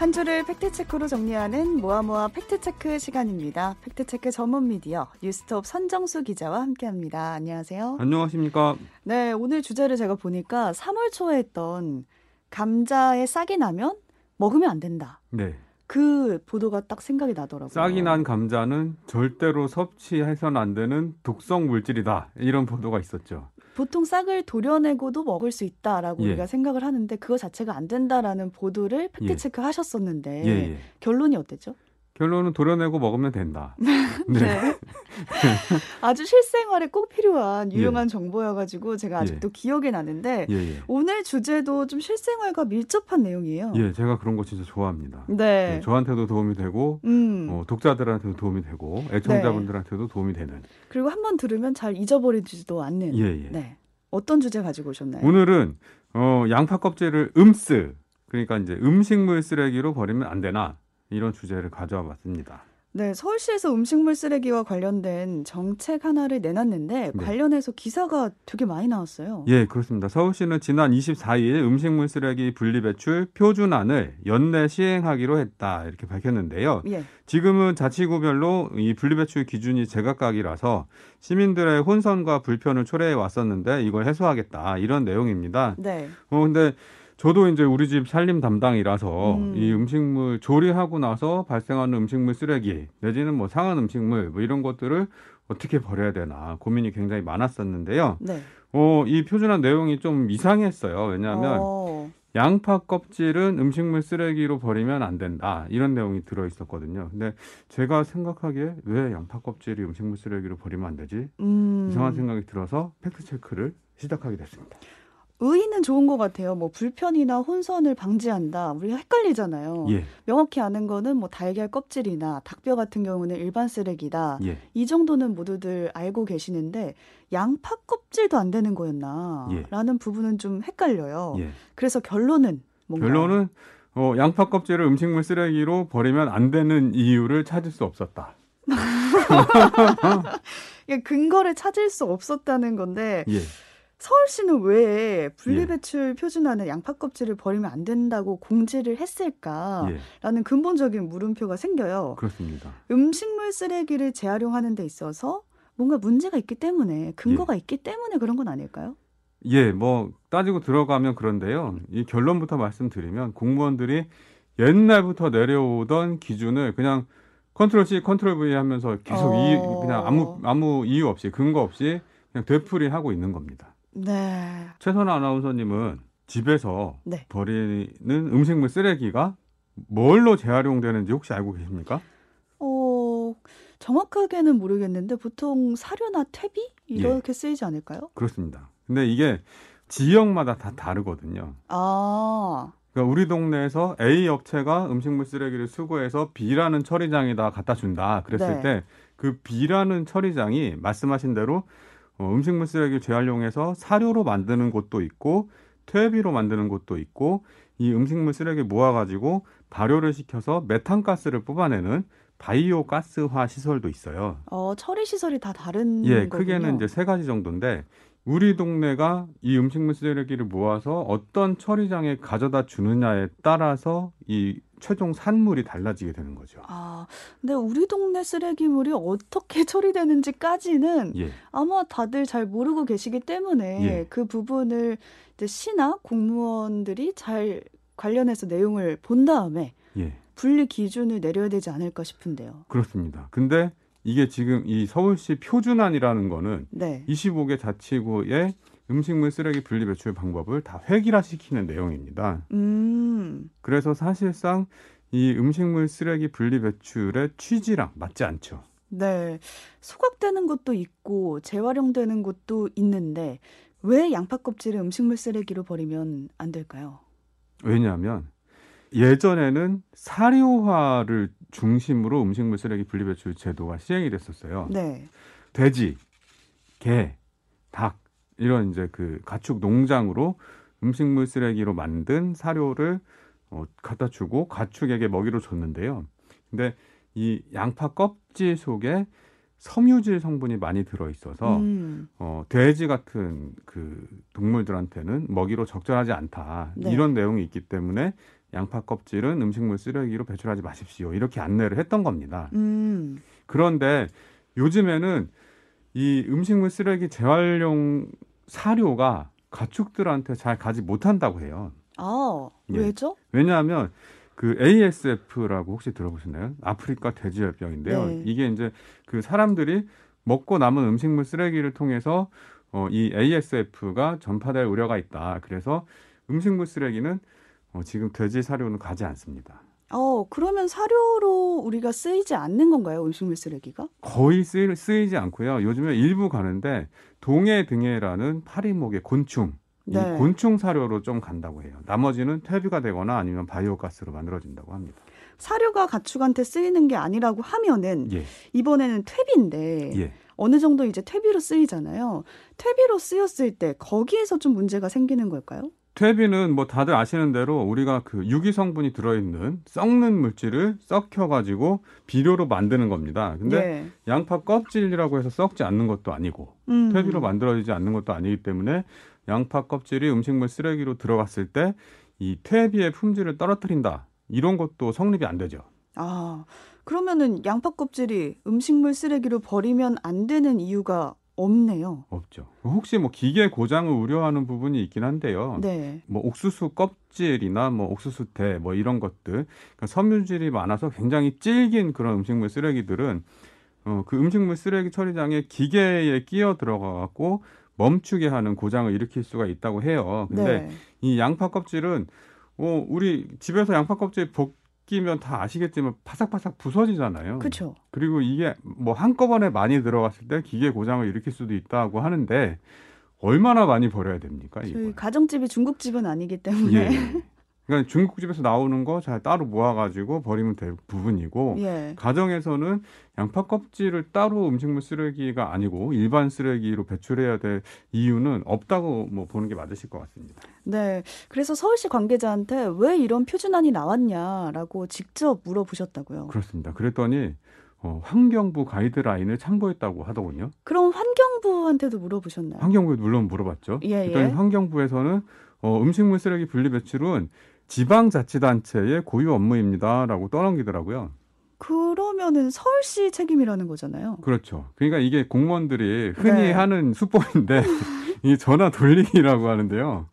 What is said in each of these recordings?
한 주를 팩트체크로 정리하는 모아모아 팩트체크 시간입니다. 팩트체크 전문 미디어 뉴스톱 선정수 기자와 함께합니다. 안녕하세요. 안녕하십니까. 네, 오늘 주제를 제가 보니까 3월 초에 했던 감자에 싹이 나면 먹으면 안 된다. 네. 그 보도가 딱 생각이 나더라고요. 싹이 난 감자는 절대로 섭취해서는 안 되는 독성 물질이다. 이런 보도가 있었죠. 보통 싹을 도려내고도 먹을 수 있다라고 예. 우리가 생각을 하는데 그거 자체가 안 된다라는 보도를 팩트 체크 하셨었는데 예, 예. 결론이 어땠죠? 결론은 도려내고 먹으면 된다. 네. 아주 실생활에 꼭 필요한 예. 유용한 정보여가지고 제가 아직도 기억이 나는데 예, 예. 오늘 주제도 좀 실생활과 밀접한 내용이에요. 예, 제가 그런 거 진짜 좋아합니다. 네. 예, 저한테도 도움이 되고 음. 어, 독자들한테도 도움이 되고 애청자분들한테도 도움이 되는. 그리고 한 번 들으면 잘 잊어버리지도 않는. 예, 예. 네. 어떤 주제 가지고 오셨나요? 오늘은 어, 양파 껍질을 음쓰 그러니까 이제 음식물 쓰레기로 버리면 안 되나 이런 주제를 가져와 봤습니다. 네, 서울시에서 음식물 쓰레기와 관련된 정책 하나를 내놨는데 네. 관련해서 기사가 되게 많이 나왔어요. 예, 그렇습니다. 서울시는 지난 24일 음식물 쓰레기 분리 배출 표준안을 연내 시행하기로 했다 이렇게 밝혔는데요. 예. 지금은 자치구별로 이 분리 배출 기준이 제각각이라서 시민들의 혼선과 불편을 초래해 왔었는데 이걸 해소하겠다 이런 내용입니다. 네. 어 근데 저도 이제 우리 집 살림 담당이라서 음. 이 음식물 조리하고 나서 발생하는 음식물 쓰레기 내지는 뭐 상한 음식물 뭐 이런 것들을 어떻게 버려야 되나 고민이 굉장히 많았었는데요. 네. 어, 이 표준안 내용이 좀 이상했어요. 왜냐하면 어, 양파 껍질은 음식물 쓰레기로 버리면 안 된다. 이런 내용이 들어 있었거든요. 근데 제가 생각하기에 왜 양파 껍질이 음식물 쓰레기로 버리면 안 되지? 음. 이상한 생각이 들어서 팩트 체크를 시작하게 됐습니다. 의의는 좋은 것 같아요. 뭐 불편이나 혼선을 방지한다. 우리가 헷갈리잖아요. 예, 명확히 아는 거는 뭐 달걀 껍질이나 닭뼈 같은 경우는 일반 쓰레기다. 예, 이 정도는 모두들 알고 계시는데 양파 껍질도 안 되는 거였나? 예. 라는 부분은 좀 헷갈려요. 예. 그래서 결론은 뭔가 결론은 어, 양파 껍질을 음식물 쓰레기로 버리면 안 되는 이유를 찾을 수 없었다. 근거를 찾을 수 없었다는 건데 예, 서울시는 왜 예. 분리배출 표준안에 양파 껍질을 버리면 안 된다고 공지를 했을까라는 예, 근본적인 물음표가 생겨요. 그렇습니다. 음식물 쓰레기를 재활용하는 데 있어서 뭔가 문제가 있기 때문에 근거가 있기 때문에 그런 건 아닐까요? 예, 뭐 따지고 들어가면 그런데요. 이 결론부터 말씀드리면 공무원들이 옛날부터 내려오던 기준을 그냥 컨트롤 C, 컨트롤 V 하면서 계속 이 어. 그냥 아무 아무 이유 없이 근거 없이 그냥 되풀이하고 있는 겁니다. 네. 최선아 아나운서님은 집에서 네. 버리는 음식물 쓰레기가 뭘로 재활용되는지 혹시 알고 계십니까? 어, 정확하게는 모르겠는데 보통 사료나 퇴비 예. 이렇게 쓰이지 않을까요? 그렇습니다. 근데 이게 지역마다 다 다르거든요. 아, 그러니까 우리 동네에서 A 업체가 음식물 쓰레기를 수거해서 B라는 처리장에다 갖다 준다. 그랬을 네. 때그 B라는 처리장이 말씀하신 대로 어, 음식물 쓰레기를 재활용해서 사료로 만드는 곳도 있고 퇴비로 만드는 곳도 있고 이 음식물 쓰레기 모아가지고 발효를 시켜서 메탄가스를 뽑아내는 바이오 가스화 시설도 있어요. 어, 처리 시설이 다 다른 예, 거군요. 크게는 이제 세 가지 정도인데 우리 동네가 이 음식물 쓰레기를 모아서 어떤 처리장에 가져다 주느냐에 따라서 이 최종 산물이 달라지게 되는 거죠. 아, 근데 우리 동네 쓰레기물이 어떻게 처리되는지까지는 예, 아마 다들 잘 모르고 계시기 때문에 예. 그 부분을 이제 시나 공무원들이 잘 관련해서 내용을 본 다음에 예, 분리 기준을 내려야 되지 않을까 싶은데요. 그렇습니다. 근데 이게 지금 이 서울시 표준안이라는 거는 네. 25개 자치구의 음식물 쓰레기 분리 배출 방법을 다 획일화시키는 내용입니다. 음, 그래서 사실상 이 음식물 쓰레기 분리 배출의 취지랑 맞지 않죠. 네. 소각되는 것도 있고 재활용되는 것도 있는데 왜 양파 껍질을 음식물 쓰레기로 버리면 안 될까요? 왜냐하면 예전에는 사료화를 중심으로 음식물 쓰레기 분리 배출 제도가 시행이 됐었어요. 네. 돼지, 개, 닭 이런 이제 그 가축 농장으로 음식물 쓰레기로 만든 사료를 어, 갖다 주고 가축에게 먹이로 줬는데요. 근데 이 양파 껍질 속에 섬유질 성분이 많이 들어 있어서 음, 어, 돼지 같은 그 동물들한테는 먹이로 적절하지 않다. 네. 이런 내용이 있기 때문에 양파 껍질은 음식물 쓰레기로 배출하지 마십시오. 이렇게 안내를 했던 겁니다. 음. 그런데 요즘에는 이 음식물 쓰레기 재활용 사료가 가축들한테 잘 가지 못한다고 해요. 아, 예. 왜죠? 왜냐하면 그 ASF라고 혹시 들어보셨나요? 아프리카 돼지열병인데요. 네. 이게 이제 그 사람들이 먹고 남은 음식물 쓰레기를 통해서 어, 이 ASF가 전파될 우려가 있다. 그래서 음식물 쓰레기는 어, 지금 돼지 사료는 가지 않습니다. 어, 그러면 사료로 우리가 쓰이지 않는 건가요? 음식물 쓰레기가? 거의 쓰이, 쓰이지 않고요. 요즘에 일부 가는데 동해 등해라는 파리목의 곤충 네. 이 곤충 사료로 좀 간다고 해요. 나머지는 퇴비가 되거나 아니면 바이오가스로 만들어진다고 합니다. 사료가 가축한테 쓰이는 게 아니라고 하면은 예, 이번에는 퇴비인데 예. 어느 정도 이제 퇴비로 쓰이잖아요. 퇴비로 쓰였을 때 거기에서 좀 문제가 생기는 걸까요? 퇴비는 뭐 다들 아시는 대로 우리가 그 유기 성분이 들어있는 썩는 물질을 썩혀가지고 비료로 만드는 겁니다. 근데 예. 양파 껍질이라고 해서 썩지 않는 것도 아니고 음. 퇴비로 만들어지지 않는 것도 아니기 때문에 양파 껍질이 음식물 쓰레기로 들어갔을 때 이 퇴비의 품질을 떨어뜨린다. 이런 것도 성립이 안 되죠. 아, 그러면은 양파 껍질이 음식물 쓰레기로 버리면 안 되는 이유가 없네요. 없죠. 혹시 뭐 기계 고장을 우려하는 부분이 있긴 한데요. 네. 뭐 옥수수 껍질이나 뭐 옥수수 대 뭐 이런 것들 그러니까 섬유질이 많아서 굉장히 질긴 그런 음식물 쓰레기들은 어, 그 음식물 쓰레기 처리장에 기계에 끼어 들어가 갖고 멈추게 하는 고장을 일으킬 수가 있다고 해요. 근데 네. 이 양파 껍질은 어, 우리 집에서 양파 껍질 벗기면 다 아시겠지만 바삭바삭 부서지잖아요. 그렇죠. 그리고 이게 뭐 한꺼번에 많이 들어갔을 때 기계 고장을 일으킬 수도 있다고 하는데 얼마나 많이 버려야 됩니까? 저희 이걸? 가정집이 중국집은 아니기 때문에 예. 그러니까 중국집에서 나오는 거 잘 따로 모아가지고 버리면 될 부분이고 예. 가정에서는 양파 껍질을 따로 음식물 쓰레기가 아니고 일반 쓰레기로 배출해야 될 이유는 없다고 뭐 보는 게 맞으실 것 같습니다. 네. 그래서 서울시 관계자한테 왜 이런 표준안이 나왔냐라고 직접 물어보셨다고요. 그렇습니다. 그랬더니 어, 환경부 가이드라인을 참고했다고 하더군요. 그럼 환경부한테도 물어보셨나요? 환경부에 물론 물어봤죠. 예, 그랬더니 예. 환경부에서는 어, 음식물 쓰레기 분리 배출은 지방자치단체의 고유 업무입니다라고 떠넘기더라고요. 그러면은 서울시 책임이라는 거잖아요. 그렇죠. 그러니까 이게 공무원들이 흔히 네. 하는 수법인데 이 전화 돌리기라고 하는데요.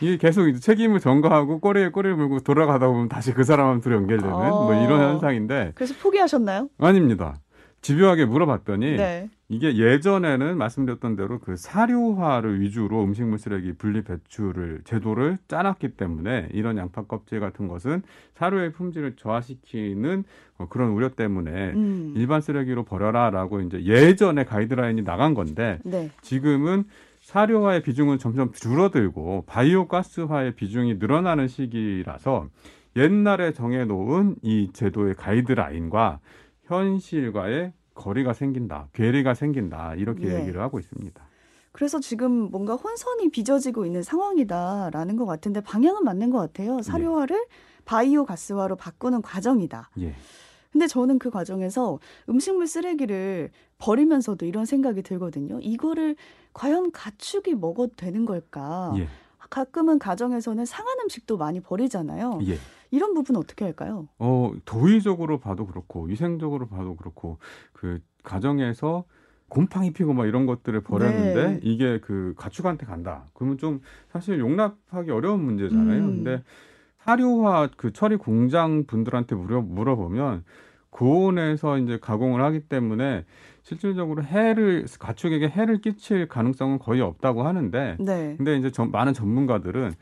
이게 계속 이제 책임을 전가하고 꼬리에 꼬리를 물고 돌아가다 보면 다시 그 사람한테 연결되는 뭐 이런 어. 현상인데 그래서 포기하셨나요? 아닙니다. 집요하게 물어봤더니 네. 이게 예전에는 말씀드렸던 대로 그 사료화를 위주로 음식물 쓰레기 분리 배출을 제도를 짜놨기 때문에 이런 양파 껍질 같은 것은 사료의 품질을 저하시키는 어, 그런 우려 때문에 음. 일반 쓰레기로 버려라라고 이제 예전에 가이드라인이 나간 건데 네. 지금은 사료화의 비중은 점점 줄어들고 바이오 가스화의 비중이 늘어나는 시기라서 옛날에 정해놓은 이 제도의 가이드라인과 현실과의 거리가 생긴다, 괴리가 생긴다 이렇게 예. 얘기를 하고 있습니다. 그래서 지금 뭔가 혼선이 빚어지고 있는 상황이다라는 것 같은데 방향은 맞는 것 같아요. 사료화를 바이오 가스화로 바꾸는 과정이다. 예, 근데 저는 그 과정에서 음식물 쓰레기를 버리면서도 이런 생각이 들거든요. 이거를 과연 가축이 먹어도 되는 걸까? 예, 가끔은 가정에서는 상한 음식도 많이 버리잖아요. 예. 이런 부분 어떻게 할까요? 어 도의적으로 봐도 그렇고 위생적으로 봐도 그렇고 그 가정에서 곰팡이 피고 막 이런 것들을 버렸는데 네. 이게 그 가축한테 간다. 그러면 좀 사실 용납하기 어려운 문제잖아요. 음. 근데 사료화 그 처리 공장 분들한테 물어 물어보면 고온에서 이제 가공을 하기 때문에 실질적으로 해를 가축에게 해를 끼칠 가능성은 거의 없다고 하는데 네. 근데 이제 전- 많은 전문가들은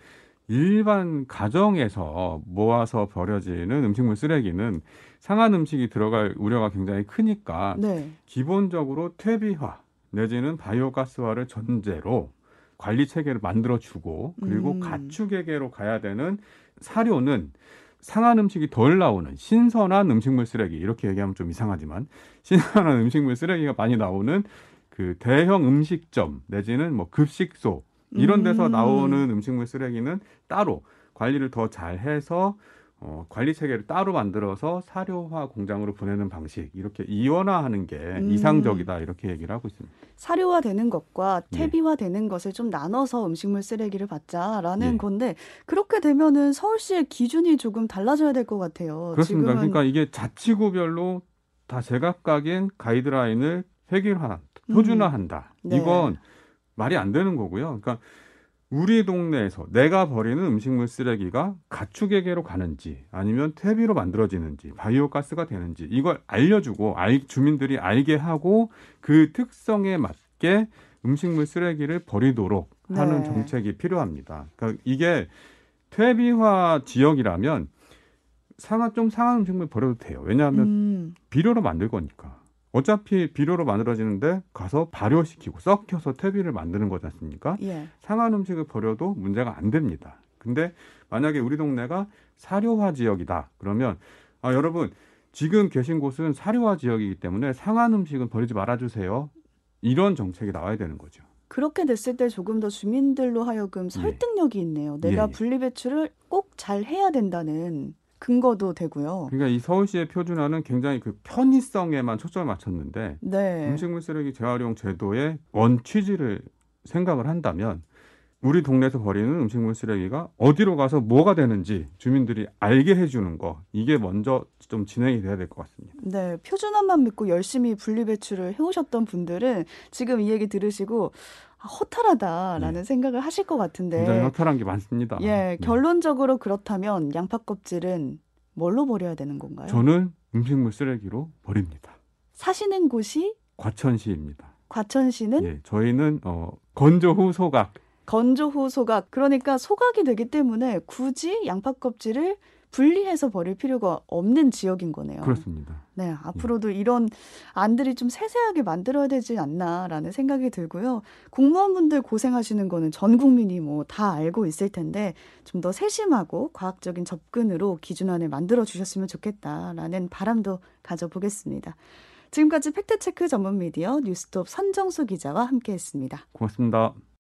일반 가정에서 모아서 버려지는 음식물 쓰레기는 상한 음식이 들어갈 우려가 굉장히 크니까 네. 기본적으로 퇴비화 내지는 바이오가스화를 전제로 관리 체계를 만들어 주고 그리고 음. 가축에게로 가야 되는 사료는 상한 음식이 덜 나오는 신선한 음식물 쓰레기 이렇게 얘기하면 좀 이상하지만 신선한 음식물 쓰레기가 많이 나오는 그 대형 음식점 내지는 뭐 급식소 이런 데서 음. 나오는 음식물 쓰레기는 따로 관리를 더 잘해서 어, 관리 체계를 따로 만들어서 사료화 공장으로 보내는 방식 이렇게 이원화하는 게 음. 이상적이다 이렇게 얘기를 하고 있습니다. 사료화 되는 것과 예. 퇴비화 되는 것을 좀 나눠서 음식물 쓰레기를 받자라는 예. 건데 그렇게 되면은 서울시의 기준이 조금 달라져야 될 것 같아요. 그렇습니다. 지금은 그러니까 이게 자치구별로 다 제각각인 가이드라인을 획일화, 표준화한다. 음. 네. 이건 말이 안 되는 거고요. 그러니까 우리 동네에서 내가 버리는 음식물 쓰레기가 가축에게로 가는지 아니면 퇴비로 만들어지는지 바이오 가스가 되는지 이걸 알려주고 알, 주민들이 알게 하고 그 특성에 맞게 음식물 쓰레기를 버리도록 하는 네. 정책이 필요합니다. 그러니까 이게 퇴비화 지역이라면 상한 좀 상한 음식물 버려도 돼요. 왜냐하면 음, 비료로 만들 거니까. 어차피 비료로 만들어지는데 가서 발효시키고 썩혀서 퇴비를 만드는 거지 않습니까? 예. 상한 음식을 버려도 문제가 안 됩니다. 근데 만약에 우리 동네가 사료화 지역이다. 그러면 아, 여러분 지금 계신 곳은 사료화 지역이기 때문에 상한 음식은 버리지 말아 주세요. 이런 정책이 나와야 되는 거죠. 그렇게 됐을 때 조금 더 주민들로 하여금 설득력이 있네요. 내가 예, 예. 분리배출을 꼭 잘 해야 된다는 근거도 되고요. 그러니까 이 서울시의 표준화는 굉장히 그 편의성에만 초점을 맞췄는데 네. 음식물 쓰레기 재활용 제도의 원 취지를 생각을 한다면 우리 동네에서 버리는 음식물 쓰레기가 어디로 가서 뭐가 되는지 주민들이 알게 해주는 거 이게 먼저 좀 진행이 돼야 될 것 같습니다. 네, 표준화만 믿고 열심히 분리배출을 해오셨던 분들은 지금 이 얘기 들으시고 아, 허탈하다라는 생각을 하실 것 같은데. 네. 굉장히 허탈한 게 많습니다. 예, 네. 결론적으로 그렇다면 양파 껍질은 뭘로 버려야 되는 건가요? 저는 음식물 쓰레기로 버립니다. 사시는 곳이 과천시입니다. 과천시는 예, 저희는 어, 건조 후 소각 건조 후 소각, 그러니까 소각이 되기 때문에 굳이 양파 껍질을 분리해서 버릴 필요가 없는 지역인 거네요. 그렇습니다. 네, 앞으로도 이런 안들이 좀 세세하게 만들어야 되지 않나라는 생각이 들고요. 공무원분들 고생하시는 거는 전 국민이 뭐 다 알고 있을 텐데 좀 더 세심하고 과학적인 접근으로 기준안을 만들어 주셨으면 좋겠다라는 바람도 가져보겠습니다. 지금까지 팩트체크 전문 미디어 뉴스톱 선정수 기자와 함께했습니다. 고맙습니다.